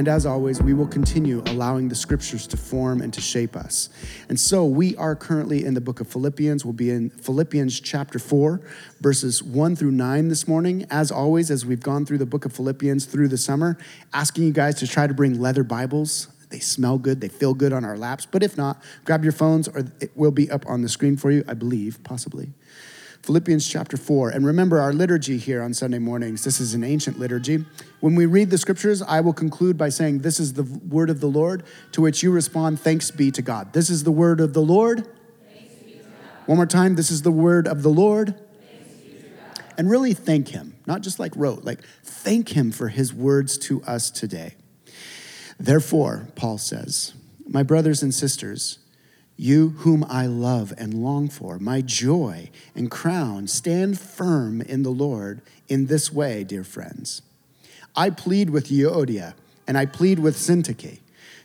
And as always, we will continue allowing the scriptures to form and to shape us. And so we are currently in the book of Philippians. We'll be in Philippians chapter 4, verses 1 through 9 this morning. As always, as we've gone through the book of Philippians through the summer, asking you guys to try to bring leather Bibles. They smell good, they feel good on our laps. But if not, grab your phones or it will be up on the screen for you, I believe, possibly. Philippians chapter 4. And remember our liturgy here on Sunday mornings. This is an ancient liturgy. When we read the scriptures, I will conclude by saying, This is the word of the Lord, to which you respond, Thanks be to God. This is the word of the Lord. One more time, this is the word of the Lord. And really thank Him, not just like rote, like thank Him for His words to us today. Therefore, Paul says, My brothers and sisters, you whom I love and long for, my joy and crown, stand firm in the Lord in this way, dear friends. I plead with Euodia and I plead with Syntyche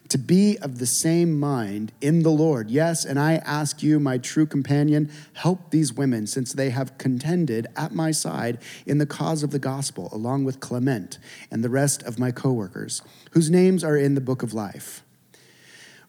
to be of the same mind in the Lord. Yes, and I ask you, my true companion, help these women since they have contended at my side in the cause of the gospel, along with Clement and the rest of my coworkers, whose names are in the book of life.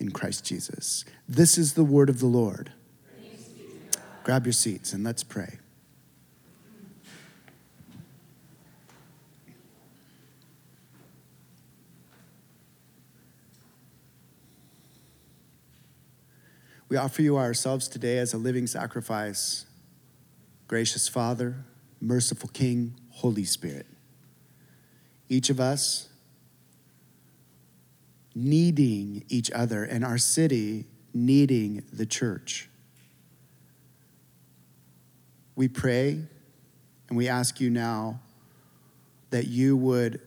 in Christ Jesus. This is the word of the Lord. Grab your seats and let's pray. We offer you ourselves today as a living sacrifice. Gracious Father, merciful King, Holy Spirit. Each of us needing each other and our city needing the church. We pray and we ask you now that you would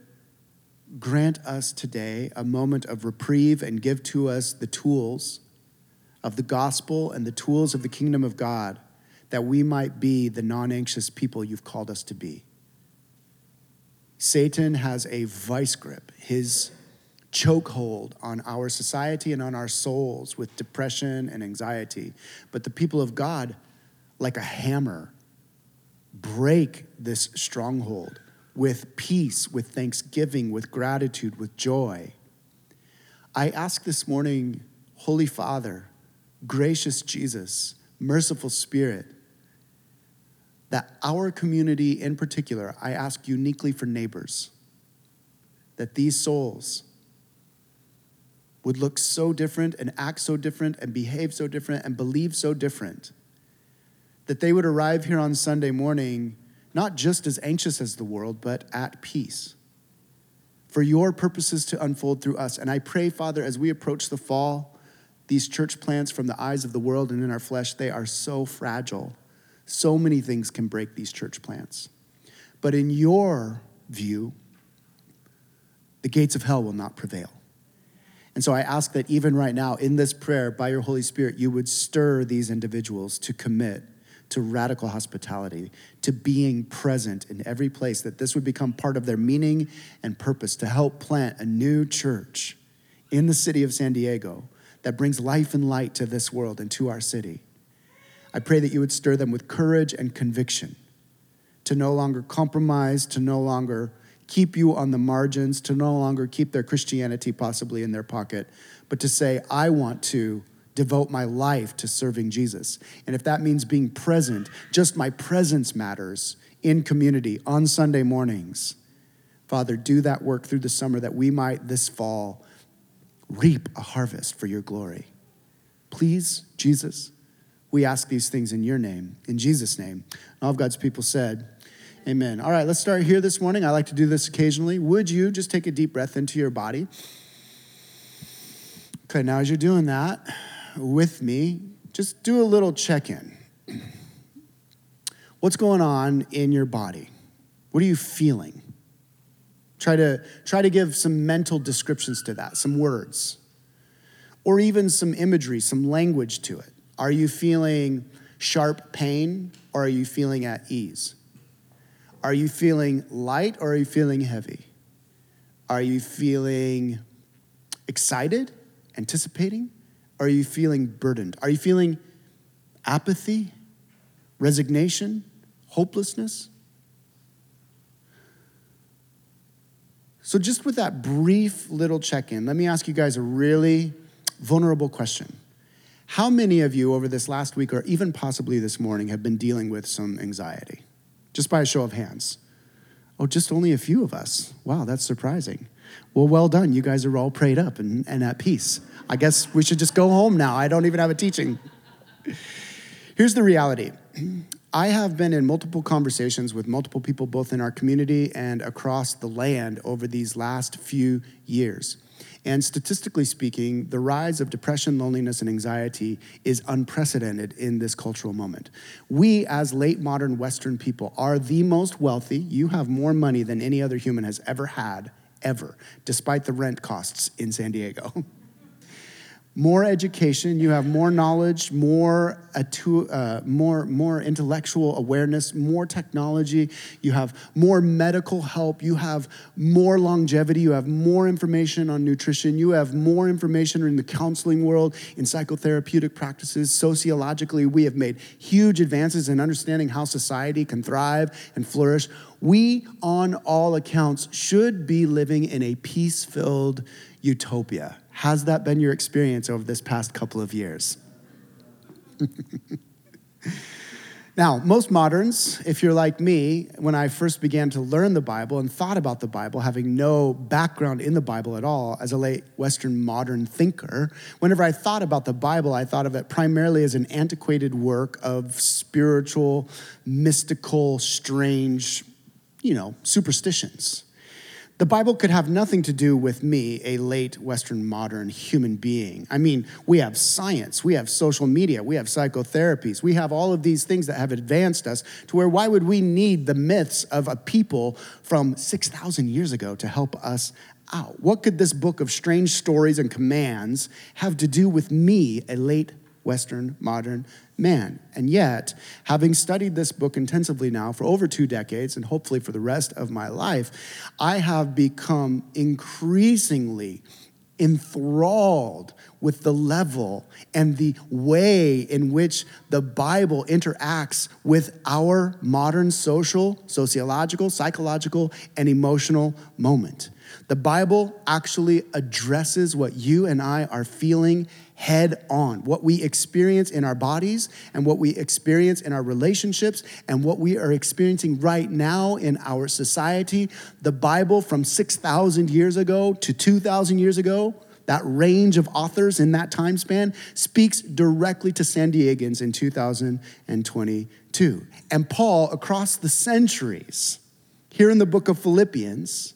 grant us today a moment of reprieve and give to us the tools of the gospel and the tools of the kingdom of God that we might be the non anxious people you've called us to be. Satan has a vice grip. His chokehold on our society and on our souls with depression and anxiety. But the people of God, like a hammer, break this stronghold with peace, with thanksgiving, with gratitude, with joy. I ask this morning, Holy Father, gracious Jesus, merciful Spirit, that our community in particular, I ask uniquely for neighbors, that these souls, would look so different and act so different and behave so different and believe so different that they would arrive here on Sunday morning not just as anxious as the world, but at peace for your purposes to unfold through us. And I pray, Father, as we approach the fall, these church plants from the eyes of the world and in our flesh, they are so fragile. So many things can break these church plants. But in your view, the gates of hell will not prevail. And so I ask that even right now, in this prayer, by your Holy Spirit, you would stir these individuals to commit to radical hospitality, to being present in every place, that this would become part of their meaning and purpose to help plant a new church in the city of San Diego that brings life and light to this world and to our city. I pray that you would stir them with courage and conviction to no longer compromise, to no longer keep you on the margins, to no longer keep their Christianity possibly in their pocket, but to say, I want to devote my life to serving Jesus. And if that means being present, just my presence matters in community on Sunday mornings. Father, do that work through the summer that we might this fall reap a harvest for your glory. Please, Jesus, we ask these things in your name, in Jesus' name. all of God's people said, Amen. All right, let's start here this morning. I like to do this occasionally. Would you just take a deep breath into your body? Okay, now as you're doing that with me, just do a little check in. What's going on in your body? What are you feeling? Try to, try to give some mental descriptions to that, some words. or even some imagery, some language to it? Are you feeling sharp pain or are you feeling at ease? Are you feeling light or are you feeling heavy? Are you feeling excited, anticipating? Are you feeling burdened? Are you feeling apathy, resignation, hopelessness? So, just with that brief little check in, let me ask you guys a really vulnerable question. How many of you over this last week, or even possibly this morning, have been dealing with some anxiety? Just by a show of hands. Oh, just only a few of us. Wow, that's surprising. Well, well done. You guys are all prayed up and, and at peace. I guess we should just go home now. I don't even have a teaching. Here's the reality I have been in multiple conversations with multiple people, both in our community and across the land, over these last few years. And statistically speaking, the rise of depression, loneliness, and anxiety is unprecedented in this cultural moment. We, as late modern Western people, are the most wealthy. You have more money than any other human has ever had, ever, despite the rent costs in San Diego. more education, you have more knowledge, more, uh, more, more intellectual awareness, more technology, you have more medical help, you have more longevity, you have more information on nutrition, you have more information in the counseling world, in psychotherapeutic practices. Sociologically, we have made huge advances in understanding how society can thrive and flourish. We, on all accounts, should be living in a peace filled utopia. Has that been your experience over this past couple of years? now, most moderns, if you're like me, when I first began to learn the Bible and thought about the Bible, having no background in the Bible at all, as a late Western modern thinker, whenever I thought about the Bible, I thought of it primarily as an antiquated work of spiritual, mystical, strange, you know, superstitions. The Bible could have nothing to do with me, a late Western modern human being. I mean, we have science, we have social media, we have psychotherapies, we have all of these things that have advanced us to where why would we need the myths of a people from 6,000 years ago to help us out? What could this book of strange stories and commands have to do with me, a late Western modern man. And yet, having studied this book intensively now for over two decades, and hopefully for the rest of my life, I have become increasingly enthralled with the level and the way in which the Bible interacts with our modern social, sociological, psychological, and emotional moment. The Bible actually addresses what you and I are feeling head on. What we experience in our bodies and what we experience in our relationships and what we are experiencing right now in our society. The Bible from 6,000 years ago to 2,000 years ago, that range of authors in that time span speaks directly to San Diegans in 2022. And Paul, across the centuries, here in the book of Philippians,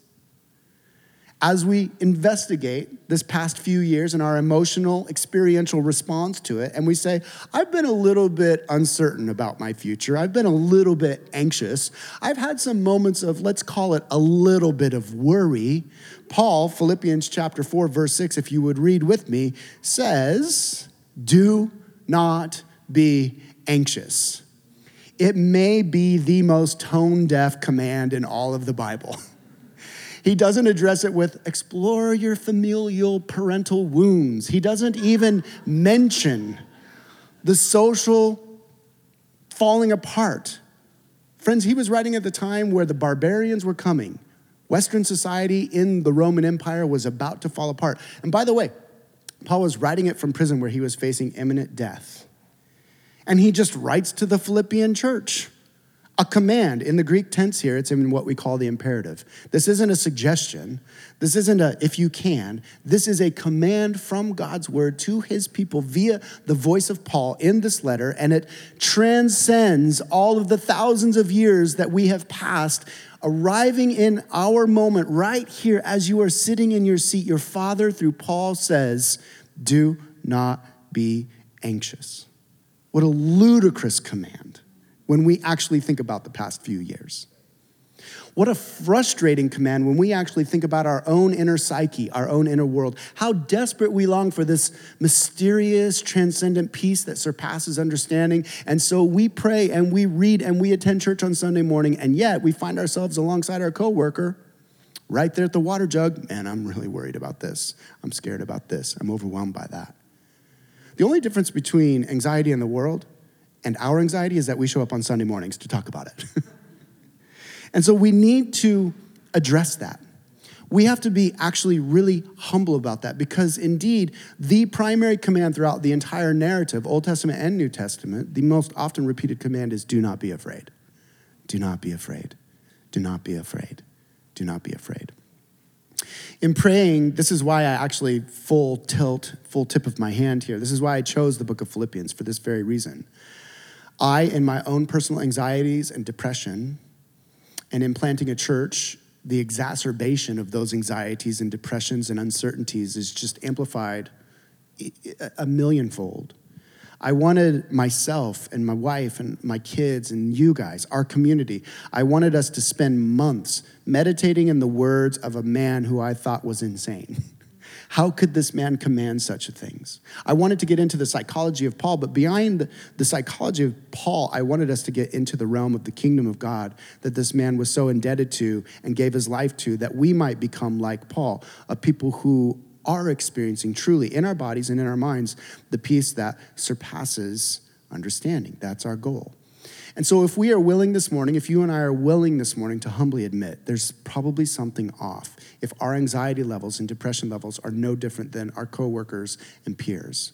as we investigate this past few years and our emotional, experiential response to it, and we say, I've been a little bit uncertain about my future. I've been a little bit anxious. I've had some moments of, let's call it a little bit of worry. Paul, Philippians chapter 4, verse 6, if you would read with me, says, Do not be anxious. It may be the most tone deaf command in all of the Bible. He doesn't address it with explore your familial parental wounds. He doesn't even mention the social falling apart. Friends, he was writing at the time where the barbarians were coming. Western society in the Roman Empire was about to fall apart. And by the way, Paul was writing it from prison where he was facing imminent death. And he just writes to the Philippian church a command. In the Greek tense here, it's in what we call the imperative. This isn't a suggestion. This isn't a if you can. This is a command from God's word to his people via the voice of Paul in this letter, and it transcends all of the thousands of years that we have passed, arriving in our moment right here as you are sitting in your seat. Your father, through Paul, says, Do not be anxious. What a ludicrous command when we actually think about the past few years. What a frustrating command when we actually think about our own inner psyche, our own inner world. How desperate we long for this mysterious, transcendent peace that surpasses understanding. And so we pray and we read and we attend church on Sunday morning, and yet we find ourselves alongside our coworker right there at the water jug. Man, I'm really worried about this. I'm scared about this. I'm overwhelmed by that. The only difference between anxiety and the world and our anxiety is that we show up on Sunday mornings to talk about it. And so we need to address that. We have to be actually really humble about that because, indeed, the primary command throughout the entire narrative, Old Testament and New Testament, the most often repeated command is do not be afraid. Do not be afraid. Do not be afraid. Do not be afraid. In praying, this is why I actually full tilt, full tip of my hand here. This is why I chose the book of Philippians for this very reason. I, in my own personal anxieties and depression, and in planting a church, the exacerbation of those anxieties and depressions and uncertainties is just amplified a millionfold. I wanted myself and my wife and my kids and you guys, our community, I wanted us to spend months meditating in the words of a man who I thought was insane. How could this man command such things? I wanted to get into the psychology of Paul, but behind the psychology of Paul, I wanted us to get into the realm of the kingdom of God that this man was so indebted to and gave his life to that we might become like Paul, a people who are experiencing truly in our bodies and in our minds the peace that surpasses understanding. That's our goal. And so, if we are willing this morning, if you and I are willing this morning to humbly admit there's probably something off, if our anxiety levels and depression levels are no different than our coworkers and peers,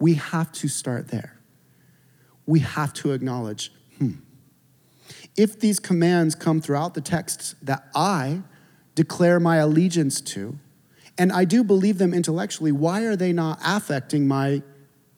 we have to start there. We have to acknowledge, hmm, if these commands come throughout the texts that I declare my allegiance to, and I do believe them intellectually, why are they not affecting my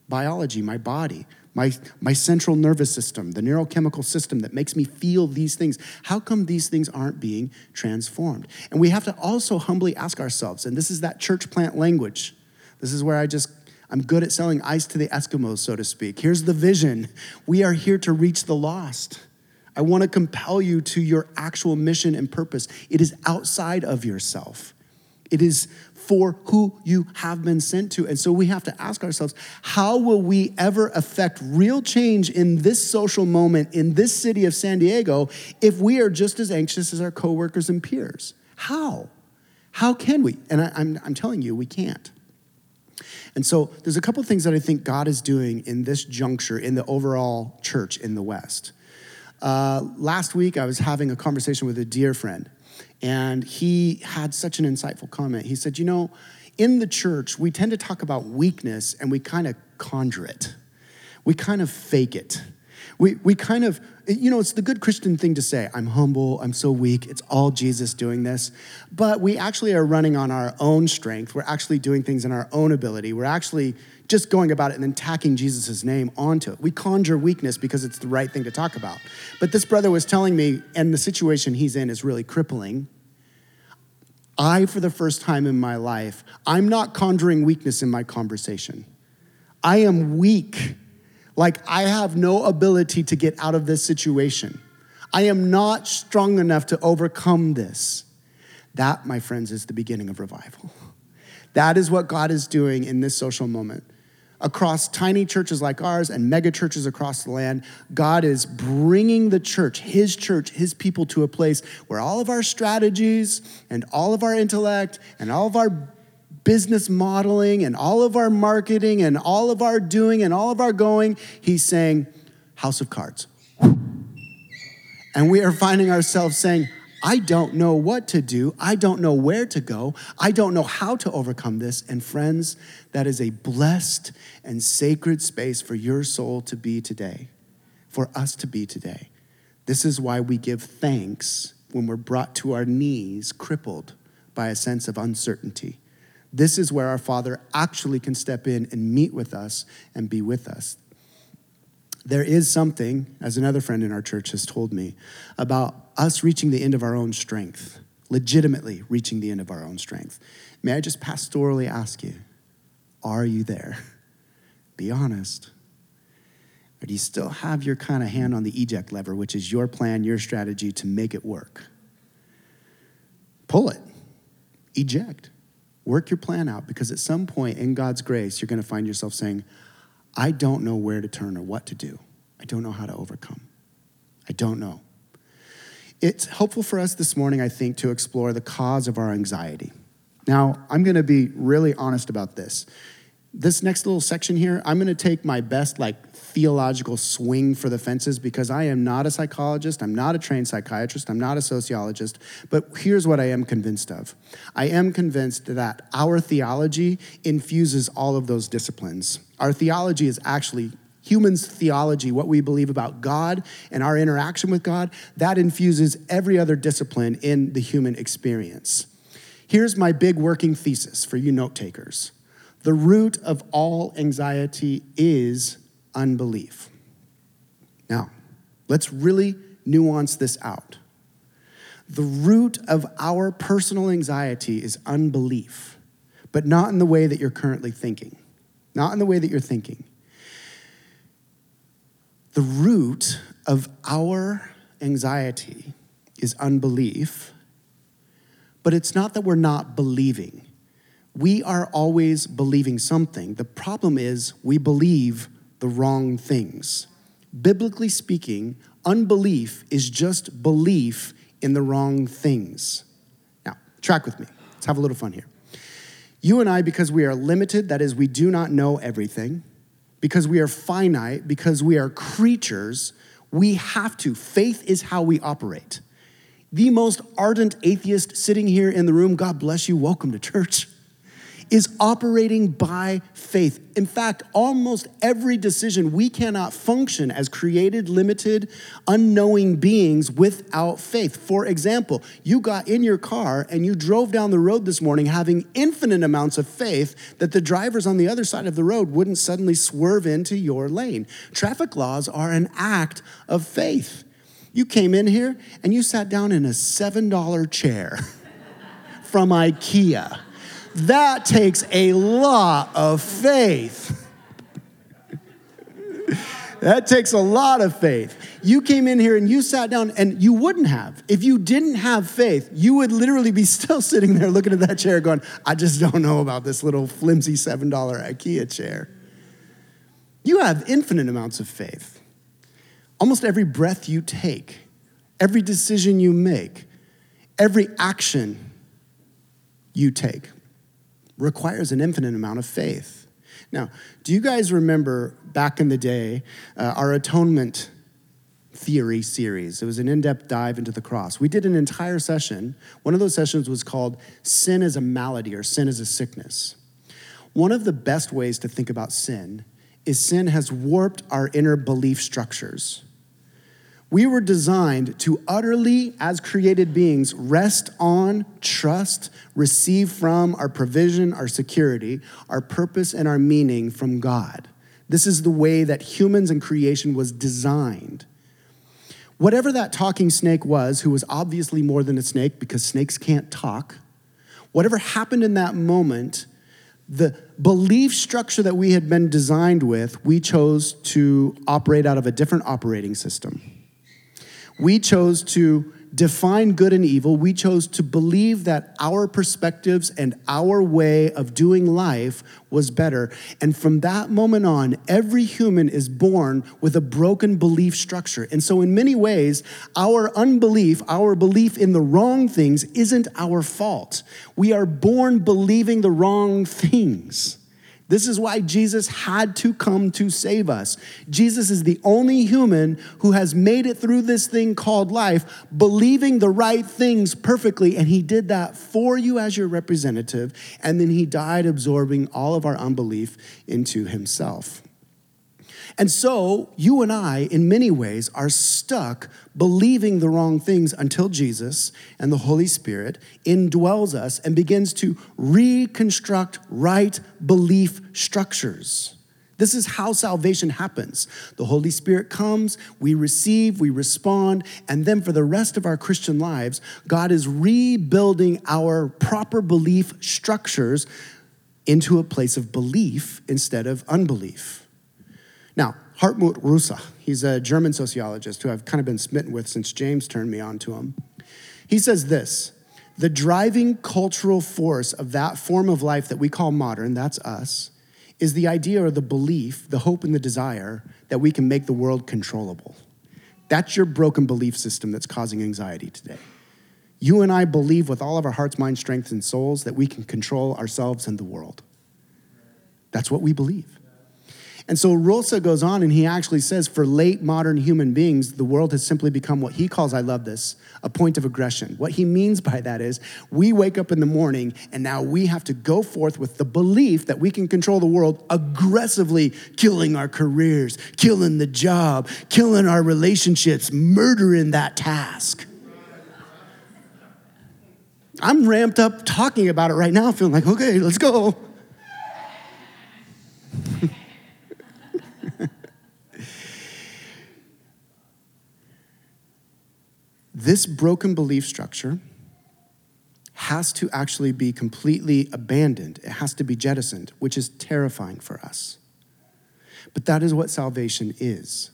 biology, my body, my, my central nervous system, the neurochemical system that makes me feel these things. How come these things aren't being transformed? And we have to also humbly ask ourselves, and this is that church plant language. This is where I just, I'm good at selling ice to the Eskimos, so to speak. Here's the vision we are here to reach the lost. I want to compel you to your actual mission and purpose. It is outside of yourself. It is for who you have been sent to. And so we have to ask ourselves how will we ever affect real change in this social moment in this city of San Diego if we are just as anxious as our coworkers and peers? How? How can we? And I, am I'm, I'm telling you, we can't. And so there's a couple things that I think God is doing in this juncture in the overall church in the West. Uh, last week, I was having a conversation with a dear friend and he had such an insightful comment. He said, You know, in the church, we tend to talk about weakness and we kind of conjure it, we kind of fake it. We, we kind of, you know, it's the good Christian thing to say, I'm humble, I'm so weak, it's all Jesus doing this. But we actually are running on our own strength. We're actually doing things in our own ability. We're actually just going about it and then tacking Jesus' name onto it. We conjure weakness because it's the right thing to talk about. But this brother was telling me, and the situation he's in is really crippling. I, for the first time in my life, I'm not conjuring weakness in my conversation. I am weak. Like I have no ability to get out of this situation. I am not strong enough to overcome this. That, my friends, is the beginning of revival. That is what God is doing in this social moment across tiny churches like ours and mega churches across the land, God is bringing the church, His church, His people to a place where all of our strategies and all of our intellect and all of our business modeling and all of our marketing and all of our doing and all of our going, He's saying, House of Cards. And we are finding ourselves saying, I don't know what to do. I don't know where to go. I don't know how to overcome this. And friends, that is a blessed and sacred space for your soul to be today, for us to be today. This is why we give thanks when we're brought to our knees, crippled by a sense of uncertainty. This is where our Father actually can step in and meet with us and be with us there is something, as another friend in our church has told me, about us reaching the end of our own strength, legitimately reaching the end of our own strength. May I just pastorally ask you, are you there? Be honest. Or do you still have your kind of hand on the eject lever, which is your plan, your strategy to make it work? pull it, eject, work your plan out, because at some point in God's grace, you're going to find yourself saying, I don't know where to turn or what to do. I don't know how to overcome. I don't know. It's helpful for us this morning, I think, to explore the cause of our anxiety. Now, I'm going to be really honest about this. This next little section here, I'm going to take my best, like, theological swing for the fences because I am not a psychologist, I'm not a trained psychiatrist, I'm not a sociologist, but here's what I am convinced of. I am convinced that our theology infuses all of those disciplines. Our theology is actually humans' theology, what we believe about God and our interaction with God, that infuses every other discipline in the human experience. Here's my big working thesis for you note takers. The root of all anxiety is unbelief. Now, let's really nuance this out. The root of our personal anxiety is unbelief, but not in the way that you're currently thinking. Not in the way that you're thinking. The root of our anxiety is unbelief, but it's not that we're not believing. We are always believing something. The problem is we believe the wrong things. Biblically speaking, unbelief is just belief in the wrong things. Now, track with me. Let's have a little fun here. You and I, because we are limited, that is, we do not know everything, because we are finite, because we are creatures, we have to. Faith is how we operate. The most ardent atheist sitting here in the room, God bless you, welcome to church is operating by faith. In fact, almost every decision, we cannot function as created, limited, unknowing beings without faith. For example, you got in your car and you drove down the road this morning having infinite amounts of faith that the drivers on the other side of the road wouldn't suddenly swerve into your lane. Traffic laws are an act of faith. You came in here and you sat down in a $7 chair from IKEA that takes a lot of faith. that takes a lot of faith. You came in here and you sat down, and you wouldn't have. If you didn't have faith, you would literally be still sitting there looking at that chair going, I just don't know about this little flimsy $7 IKEA chair. You have infinite amounts of faith. Almost every breath you take, every decision you make, every action you take requires an infinite amount of faith. Now, do you guys remember back in the day uh, our atonement theory series? It was an in depth dive into the cross. We did an entire session. One of those sessions was called Sin as a Malady or Sin as a Sickness. One of the best ways to think about sin is sin has warped our inner belief structures. We were designed to utterly, as created beings, rest on, trust, receive from our provision, our security, our purpose, and our meaning from God. This is the way that humans and creation was designed. Whatever that talking snake was, who was obviously more than a snake because snakes can't talk, whatever happened in that moment, the belief structure that we had been designed with, we chose to operate out of a different operating system. We chose to define good and evil. We chose to believe that our perspectives and our way of doing life was better. And from that moment on, every human is born with a broken belief structure. And so, in many ways, our unbelief, our belief in the wrong things, isn't our fault. We are born believing the wrong things. This is why Jesus had to come to save us. Jesus is the only human who has made it through this thing called life, believing the right things perfectly. And he did that for you as your representative. And then he died absorbing all of our unbelief into himself. And so, you and I, in many ways, are stuck believing the wrong things until Jesus and the Holy Spirit indwells us and begins to reconstruct right belief structures. This is how salvation happens. The Holy Spirit comes, we receive, we respond, and then for the rest of our Christian lives, God is rebuilding our proper belief structures into a place of belief instead of unbelief. Now, Hartmut Rosa, he's a German sociologist who I've kind of been smitten with since James turned me on to him. He says this The driving cultural force of that form of life that we call modern, that's us, is the idea or the belief, the hope and the desire that we can make the world controllable. That's your broken belief system that's causing anxiety today. You and I believe with all of our hearts, minds, strengths, and souls that we can control ourselves and the world. That's what we believe. And so Rosa goes on and he actually says, for late modern human beings, the world has simply become what he calls, I love this, a point of aggression. What he means by that is we wake up in the morning and now we have to go forth with the belief that we can control the world aggressively, killing our careers, killing the job, killing our relationships, murdering that task. I'm ramped up talking about it right now, feeling like, okay, let's go. this broken belief structure has to actually be completely abandoned. It has to be jettisoned, which is terrifying for us. But that is what salvation is.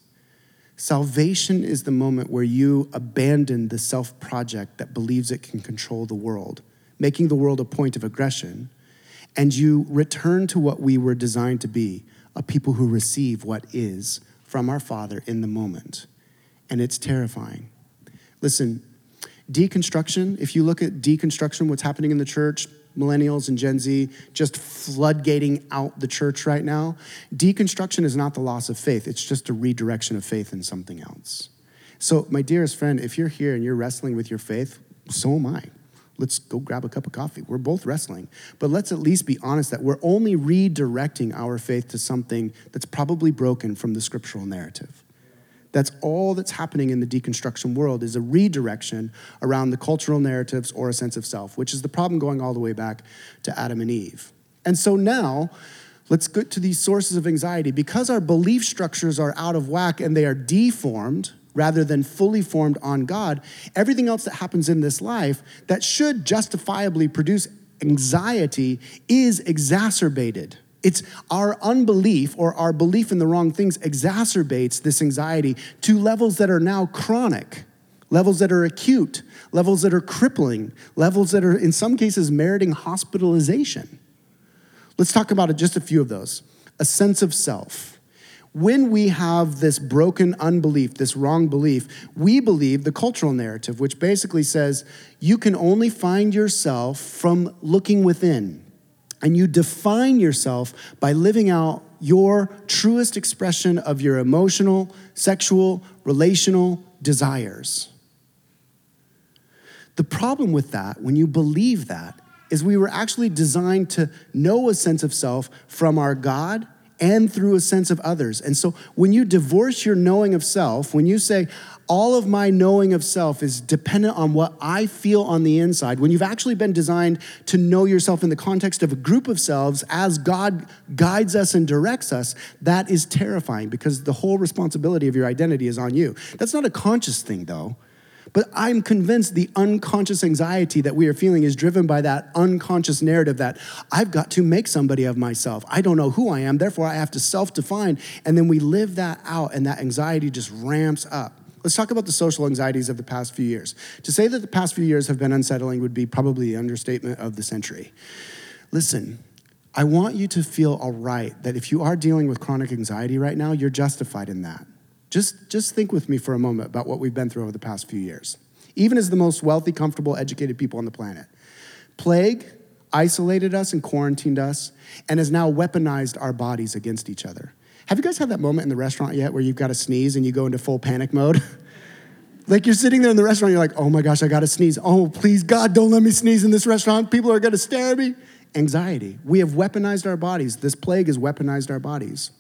Salvation is the moment where you abandon the self project that believes it can control the world, making the world a point of aggression, and you return to what we were designed to be a people who receive what is from our Father in the moment. And it's terrifying. Listen, deconstruction, if you look at deconstruction, what's happening in the church, millennials and Gen Z just floodgating out the church right now, deconstruction is not the loss of faith, it's just a redirection of faith in something else. So, my dearest friend, if you're here and you're wrestling with your faith, so am I. Let's go grab a cup of coffee. We're both wrestling. But let's at least be honest that we're only redirecting our faith to something that's probably broken from the scriptural narrative. That's all that's happening in the deconstruction world is a redirection around the cultural narratives or a sense of self, which is the problem going all the way back to Adam and Eve. And so now, let's get to these sources of anxiety. Because our belief structures are out of whack and they are deformed rather than fully formed on God, everything else that happens in this life that should justifiably produce anxiety is exacerbated. It's our unbelief or our belief in the wrong things exacerbates this anxiety to levels that are now chronic, levels that are acute, levels that are crippling, levels that are in some cases meriting hospitalization. Let's talk about just a few of those. A sense of self. When we have this broken unbelief, this wrong belief, we believe the cultural narrative, which basically says you can only find yourself from looking within and you define yourself by living out your truest expression of your emotional, sexual, relational desires. The problem with that, when you believe that, is we were actually designed to know a sense of self from our God and through a sense of others. And so when you divorce your knowing of self, when you say, all of my knowing of self is dependent on what I feel on the inside, when you've actually been designed to know yourself in the context of a group of selves as God guides us and directs us, that is terrifying because the whole responsibility of your identity is on you. That's not a conscious thing, though. But I'm convinced the unconscious anxiety that we are feeling is driven by that unconscious narrative that I've got to make somebody of myself. I don't know who I am, therefore I have to self define. And then we live that out, and that anxiety just ramps up. Let's talk about the social anxieties of the past few years. To say that the past few years have been unsettling would be probably the understatement of the century. Listen, I want you to feel all right that if you are dealing with chronic anxiety right now, you're justified in that. Just, just think with me for a moment about what we've been through over the past few years. Even as the most wealthy, comfortable, educated people on the planet, plague isolated us and quarantined us and has now weaponized our bodies against each other. Have you guys had that moment in the restaurant yet where you've got to sneeze and you go into full panic mode? like you're sitting there in the restaurant, you're like, oh my gosh, I got to sneeze. Oh, please, God, don't let me sneeze in this restaurant. People are going to stare at me. Anxiety. We have weaponized our bodies. This plague has weaponized our bodies.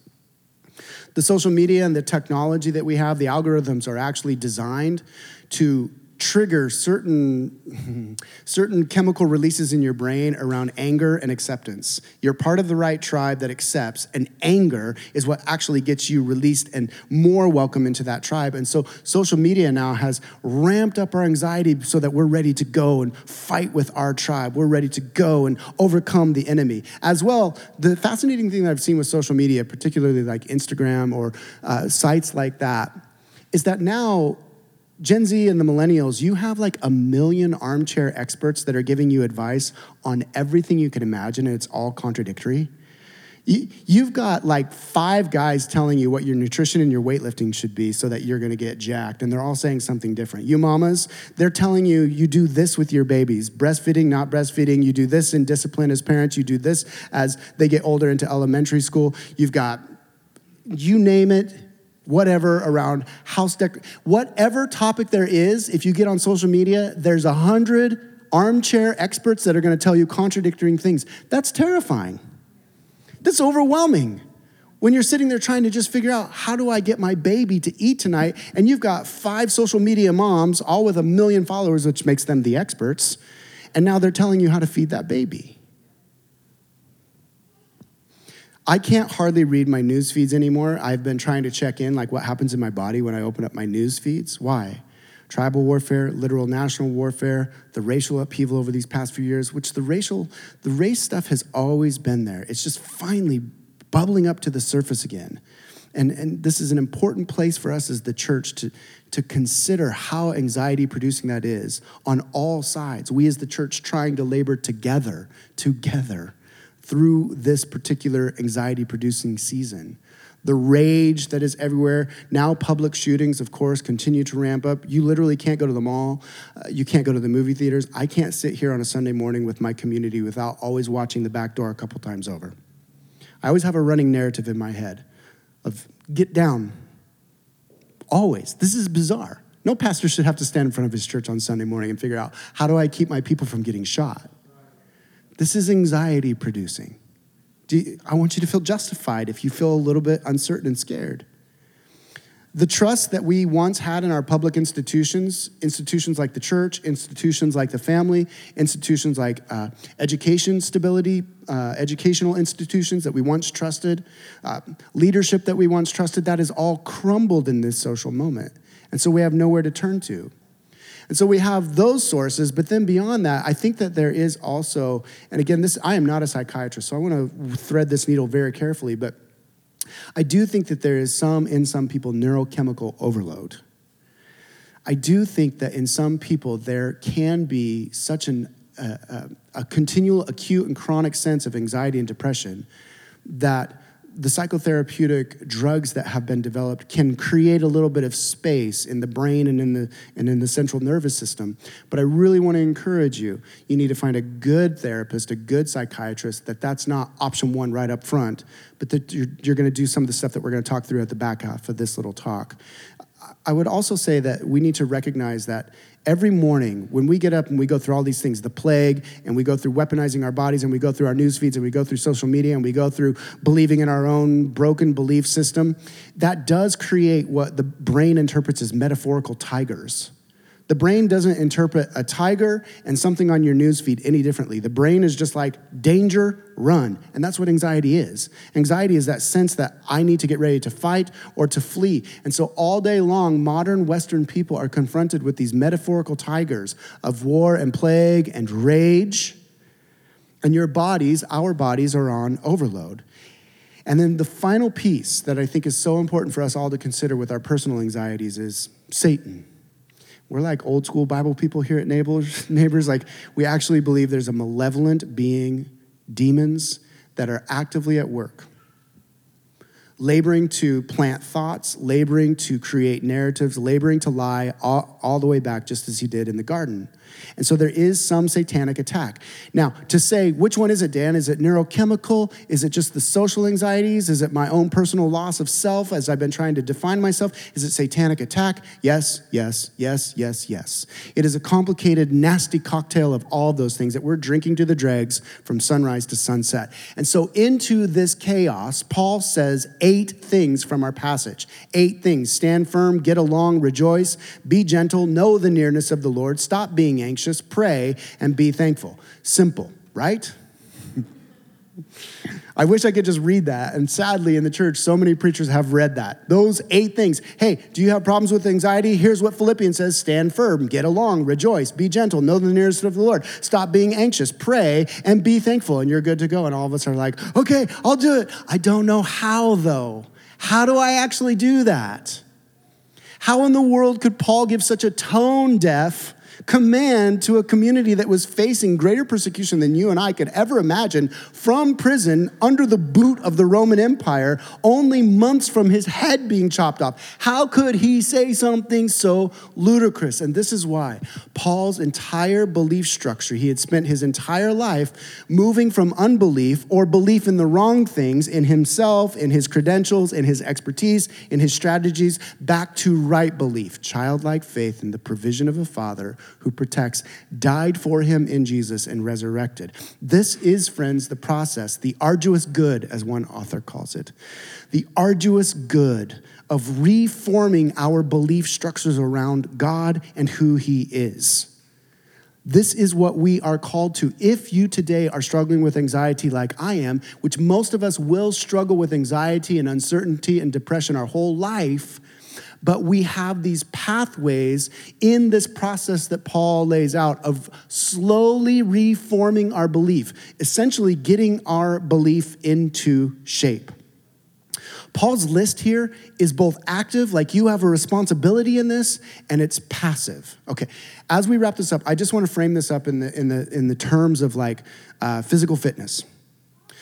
The social media and the technology that we have, the algorithms are actually designed to trigger certain, certain chemical releases in your brain around anger and acceptance. You're part of the right tribe that accepts, and anger is what actually gets you released and more welcome into that tribe. And so social media now has ramped up our anxiety so that we're ready to go and fight with our tribe. We're ready to go and overcome the enemy. As well, the fascinating thing that I've seen with social media, particularly like Instagram or uh, sites like that, is that now Gen Z and the millennials, you have like a million armchair experts that are giving you advice on everything you can imagine, and it's all contradictory. You've got like five guys telling you what your nutrition and your weightlifting should be so that you're gonna get jacked, and they're all saying something different. You mamas, they're telling you you do this with your babies breastfeeding, not breastfeeding. You do this in discipline as parents, you do this as they get older into elementary school. You've got, you name it, whatever around house decor, whatever topic there is, if you get on social media, there's a hundred armchair experts that are gonna tell you contradicting things. That's terrifying. That's overwhelming. When you're sitting there trying to just figure out how do I get my baby to eat tonight, and you've got five social media moms, all with a million followers, which makes them the experts, and now they're telling you how to feed that baby. I can't hardly read my news feeds anymore. I've been trying to check in, like what happens in my body when I open up my news feeds. Why? tribal warfare, literal national warfare, the racial upheaval over these past few years, which the racial, the race stuff has always been there. It's just finally bubbling up to the surface again. And, and this is an important place for us as the church to, to consider how anxiety producing that is on all sides. We as the church trying to labor together, together through this particular anxiety producing season the rage that is everywhere. Now, public shootings, of course, continue to ramp up. You literally can't go to the mall. Uh, you can't go to the movie theaters. I can't sit here on a Sunday morning with my community without always watching the back door a couple times over. I always have a running narrative in my head of get down. Always. This is bizarre. No pastor should have to stand in front of his church on Sunday morning and figure out how do I keep my people from getting shot. This is anxiety producing. You, I want you to feel justified if you feel a little bit uncertain and scared. The trust that we once had in our public institutions, institutions like the church, institutions like the family, institutions like uh, education stability, uh, educational institutions that we once trusted, uh, leadership that we once trusted, that is all crumbled in this social moment. And so we have nowhere to turn to. And so we have those sources, but then beyond that, I think that there is also, and again, this I am not a psychiatrist, so I want to thread this needle very carefully, but I do think that there is some in some people neurochemical overload. I do think that in some people there can be such an, uh, a continual acute and chronic sense of anxiety and depression that the psychotherapeutic drugs that have been developed can create a little bit of space in the brain and in the and in the central nervous system. But i really want to encourage you you need to find a good therapist a good psychiatrist that that's not option one right up front but that you're, you're going to do some of the stuff that we're going to talk through at the back half of this little talk. I would also say that we need to recognize that every morning when we get up and we go through all these things the plague and we go through weaponizing our bodies and we go through our news feeds and we go through social media and we go through believing in our own broken belief system that does create what the brain interprets as metaphorical tigers the brain doesn't interpret a tiger and something on your newsfeed any differently. The brain is just like danger, run. And that's what anxiety is. Anxiety is that sense that I need to get ready to fight or to flee. And so all day long, modern Western people are confronted with these metaphorical tigers of war and plague and rage. And your bodies, our bodies, are on overload. And then the final piece that I think is so important for us all to consider with our personal anxieties is Satan. We're like old school Bible people here at Neighbors. neighbors. Like, we actually believe there's a malevolent being, demons, that are actively at work, laboring to plant thoughts, laboring to create narratives, laboring to lie all, all the way back, just as he did in the garden. And so there is some satanic attack. Now, to say which one is it, Dan? Is it neurochemical? Is it just the social anxieties? Is it my own personal loss of self as I've been trying to define myself? Is it satanic attack? Yes, yes, yes, yes, yes. It is a complicated, nasty cocktail of all those things that we're drinking to the dregs from sunrise to sunset. And so, into this chaos, Paul says eight things from our passage. Eight things stand firm, get along, rejoice, be gentle, know the nearness of the Lord, stop being anxious, pray, and be thankful. Simple, right? I wish I could just read that. And sadly, in the church, so many preachers have read that. Those eight things. Hey, do you have problems with anxiety? Here's what Philippians says stand firm, get along, rejoice, be gentle, know the nearest of the Lord. Stop being anxious, pray, and be thankful, and you're good to go. And all of us are like, okay, I'll do it. I don't know how, though. How do I actually do that? How in the world could Paul give such a tone deaf command to a community that was facing greater persecution than you and I could ever imagine from prison under the boot of the Roman Empire, only months from his head being chopped off. How could he say something so ludicrous? And this is why Paul's entire belief structure, he had spent his entire life moving from unbelief or belief in the wrong things in himself, in his credentials, in his expertise, in his strategies, back to right belief, childlike faith in the provision of a father who protects, died for him in Jesus and resurrected. This is, friends, the process, the arduous good, as one author calls it. The arduous good of reforming our belief structures around God and who he is. This is what we are called to. If you today are struggling with anxiety like I am, which most of us will struggle with anxiety and uncertainty and depression our whole life, but we have these pathways in this process that Paul lays out of slowly reforming our belief, essentially getting our belief into shape. Paul's list here is both active, like you have a responsibility in this, and it's passive. Okay, as we wrap this up, I just want to frame this up in the, in the, in the terms of like uh, physical fitness.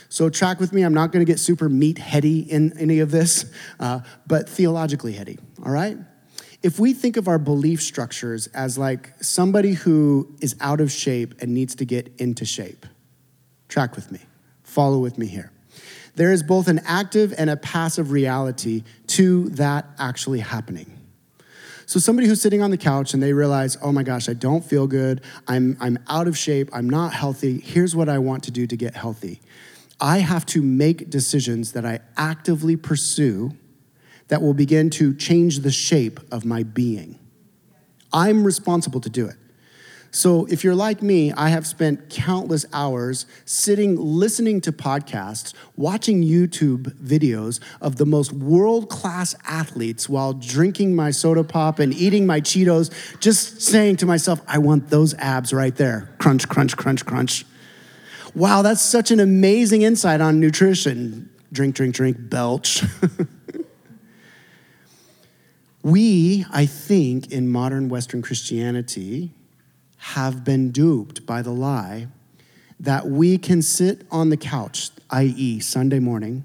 So, track with me. I'm not going to get super meat heady in any of this, uh, but theologically heady, all right? If we think of our belief structures as like somebody who is out of shape and needs to get into shape, track with me, follow with me here. There is both an active and a passive reality to that actually happening. So somebody who's sitting on the couch and they realize, oh my gosh, I don't feel good. I'm, I'm out of shape. I'm not healthy. Here's what I want to do to get healthy. I have to make decisions that I actively pursue that will begin to change the shape of my being. I'm responsible to do it. So, if you're like me, I have spent countless hours sitting, listening to podcasts, watching YouTube videos of the most world class athletes while drinking my soda pop and eating my Cheetos, just saying to myself, I want those abs right there. Crunch, crunch, crunch, crunch. Wow, that's such an amazing insight on nutrition. Drink, drink, drink, belch. we, I think, in modern Western Christianity, have been duped by the lie that we can sit on the couch, i.e., Sunday morning,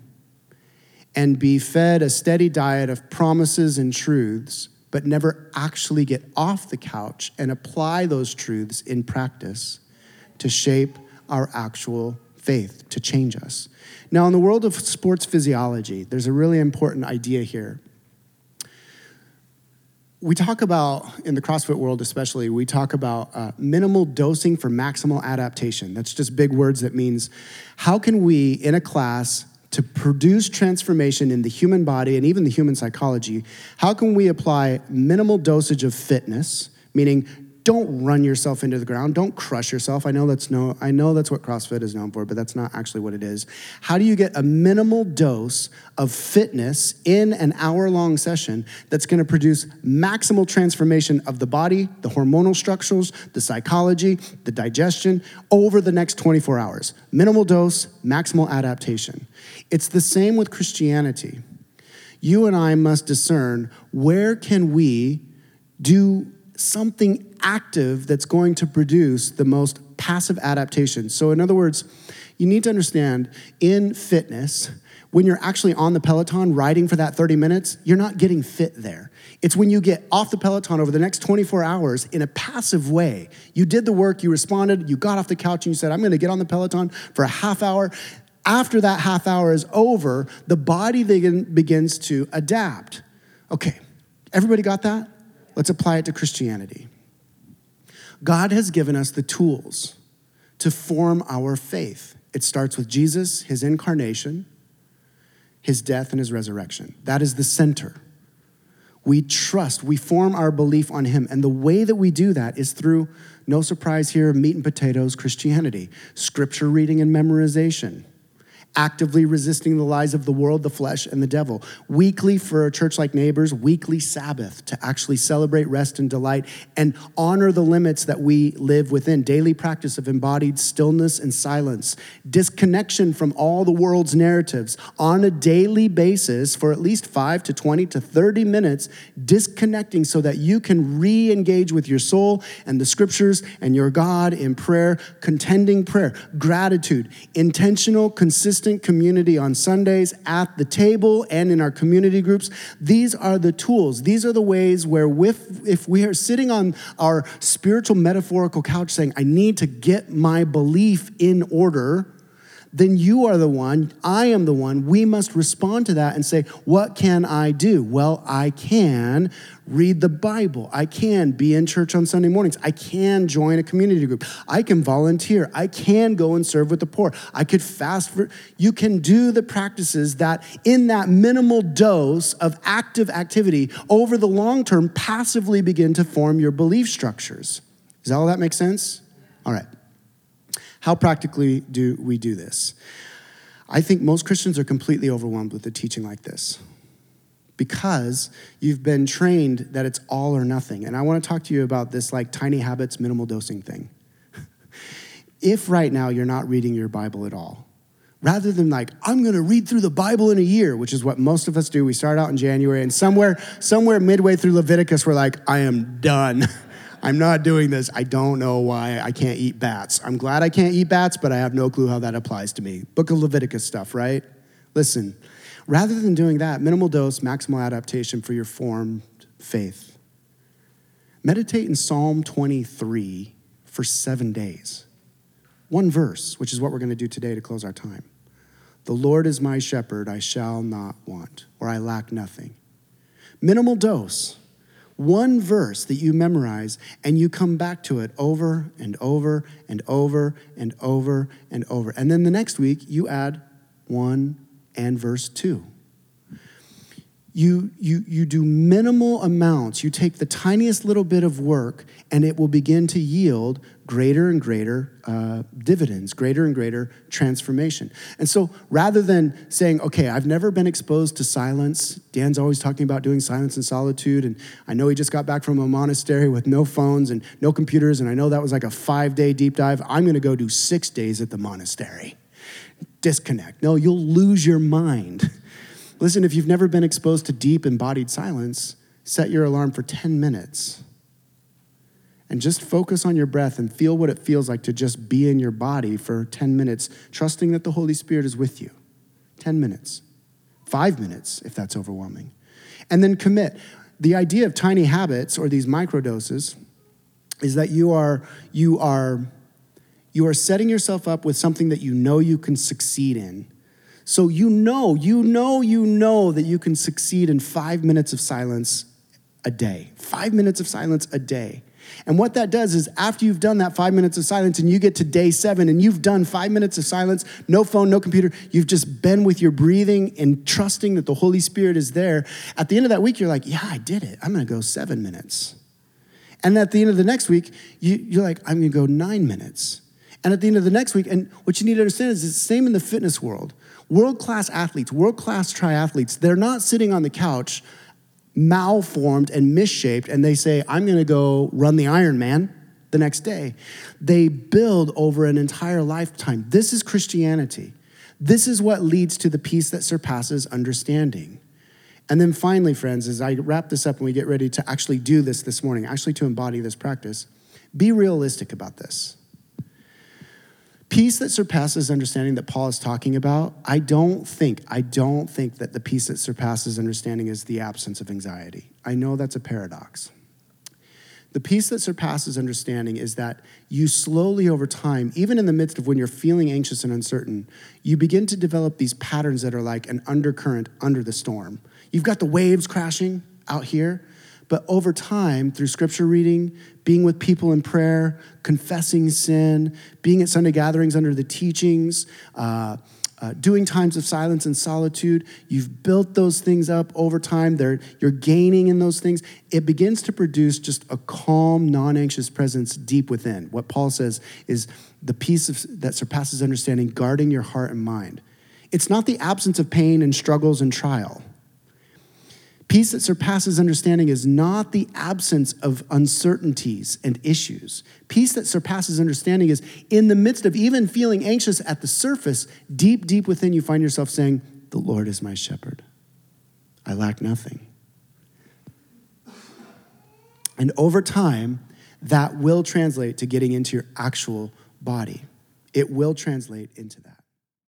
and be fed a steady diet of promises and truths, but never actually get off the couch and apply those truths in practice to shape our actual faith to change us. Now, in the world of sports physiology, there's a really important idea here. We talk about, in the CrossFit world especially, we talk about uh, minimal dosing for maximal adaptation. That's just big words that means how can we, in a class, to produce transformation in the human body and even the human psychology, how can we apply minimal dosage of fitness, meaning don't run yourself into the ground. Don't crush yourself. I know that's no I know that's what CrossFit is known for, but that's not actually what it is. How do you get a minimal dose of fitness in an hour-long session that's going to produce maximal transformation of the body, the hormonal structures, the psychology, the digestion over the next 24 hours? Minimal dose, maximal adaptation. It's the same with Christianity. You and I must discern where can we do something active that's going to produce the most passive adaptation. So, in other words, you need to understand in fitness, when you're actually on the Peloton riding for that 30 minutes, you're not getting fit there. It's when you get off the Peloton over the next 24 hours in a passive way. You did the work, you responded, you got off the couch, and you said, I'm gonna get on the Peloton for a half hour. After that half hour is over, the body begins to adapt. Okay, everybody got that? Let's apply it to Christianity. God has given us the tools to form our faith. It starts with Jesus, his incarnation, his death, and his resurrection. That is the center. We trust, we form our belief on him. And the way that we do that is through, no surprise here, meat and potatoes Christianity, scripture reading and memorization, actively resisting the lies of the world, the flesh, and the devil. Weekly for a church like Neighbors, weekly Sabbath to actually celebrate rest and delight and honor the limits that we live within. Daily practice of embodied stillness and silence, disconnection from all the world's narratives on a daily basis for at least 5 to 20 to 30 minutes, disconnecting so that you can re engage with your soul and the scriptures and your God in prayer, contending prayer, gratitude, intentional, consistent consistent community on Sundays at the table and in our community groups. These are the tools. These are the ways where, with, if we are sitting on our spiritual metaphorical couch saying, I need to get my belief in order then you are the one, I am the one. We must respond to that and say, What can I do? Well, I can read the Bible. I can be in church on Sunday mornings. I can join a community group. I can volunteer. I can go and serve with the poor. I could fast for. You can do the practices that, in that minimal dose of active activity, over the long term, passively begin to form your belief structures. Does all that make sense? All right. How practically do we do this? I think most Christians are completely overwhelmed with a teaching like this because you've been trained that it's all or nothing. And I want to talk to you about this like tiny habits, minimal dosing thing. if right now you're not reading your Bible at all, rather than like i'm going to read through the bible in a year which is what most of us do we start out in january and somewhere somewhere midway through leviticus we're like i am done I'm not doing this. I don't know why I can't eat bats. I'm glad I can't eat bats, but I have no clue how that applies to me. Book of Leviticus stuff, right? Listen, rather than doing that, minimal dose, maximal adaptation for your formed faith. Meditate in Psalm 23 for seven days. One verse, which is what we're going to do today to close our time. The Lord is my shepherd, I shall not want, or I lack nothing. Minimal dose one verse that you memorize and you come back to it over and over and over and over and over. And then the next week, you add one and verse two you, you, you do minimal amounts. You take the tiniest little bit of work, and it will begin to yield greater and greater uh, dividends, greater and greater transformation. And so rather than saying, okay, I've never been exposed to silence, Dan's always talking about doing silence and solitude, and I know he just got back from a monastery with no phones and no computers, and I know that was like a five day deep dive. I'm gonna go do six days at the monastery. Disconnect. No, you'll lose your mind. Listen, if you've never been exposed to deep embodied silence, set your alarm for 10 minutes and just focus on your breath and feel what it feels like to just be in your body for 10 minutes, trusting that the Holy Spirit is with you. 10 minutes, five minutes if that's overwhelming. And then commit. The idea of tiny habits or these microdoses is that you are, you are, you are setting yourself up with something that you know you can succeed in so you know, you know, you know that you can succeed in five minutes of silence a day. Five minutes of silence a day. And what that does is, after you've done that five minutes of silence and you get to day seven and you've done five minutes of silence, no phone, no computer, you've just been with your breathing and trusting that the Holy Spirit is there. At the end of that week, you're like, yeah, I did it. I'm gonna go seven minutes. And at the end of the next week, you, are like, I'm gonna go nine minutes. And at the end of the next week, and what you need to understand is it's the same in the fitness world. World class athletes, world class triathletes, they're not sitting on the couch malformed and misshaped and they say, I'm gonna go run the Ironman the next day. They build over an entire lifetime. This is Christianity. This is what leads to the peace that surpasses understanding. And then finally, friends, as I wrap this up and we get ready to actually do this this morning, actually to embody this practice, be realistic about this peace that surpasses understanding that Paul is talking about, I don't think, I don't think that the peace that surpasses understanding is the absence of anxiety. I know that's a paradox. The peace that surpasses understanding is that you slowly over time, even in the midst of when you're feeling anxious and uncertain, you begin to develop these patterns that are like an undercurrent under the storm. You've got the waves crashing out here, but over time, through scripture reading, being with people in prayer, confessing sin, being at Sunday gatherings under the teachings, uh, uh, doing times of silence and solitude, you've built those things up over time. They're, you're gaining in those things. It begins to produce just a calm, non anxious presence deep within. What Paul says is the peace of, that surpasses understanding, guarding your heart and mind. It's not the absence of pain and struggles and trial. Peace that surpasses understanding is not the absence of uncertainties and issues. Peace that surpasses understanding is in the midst of even feeling anxious at the surface, deep, deep within you find yourself saying, The Lord is my shepherd. I lack nothing. And over time, that will translate to getting into your actual body. It will translate into that.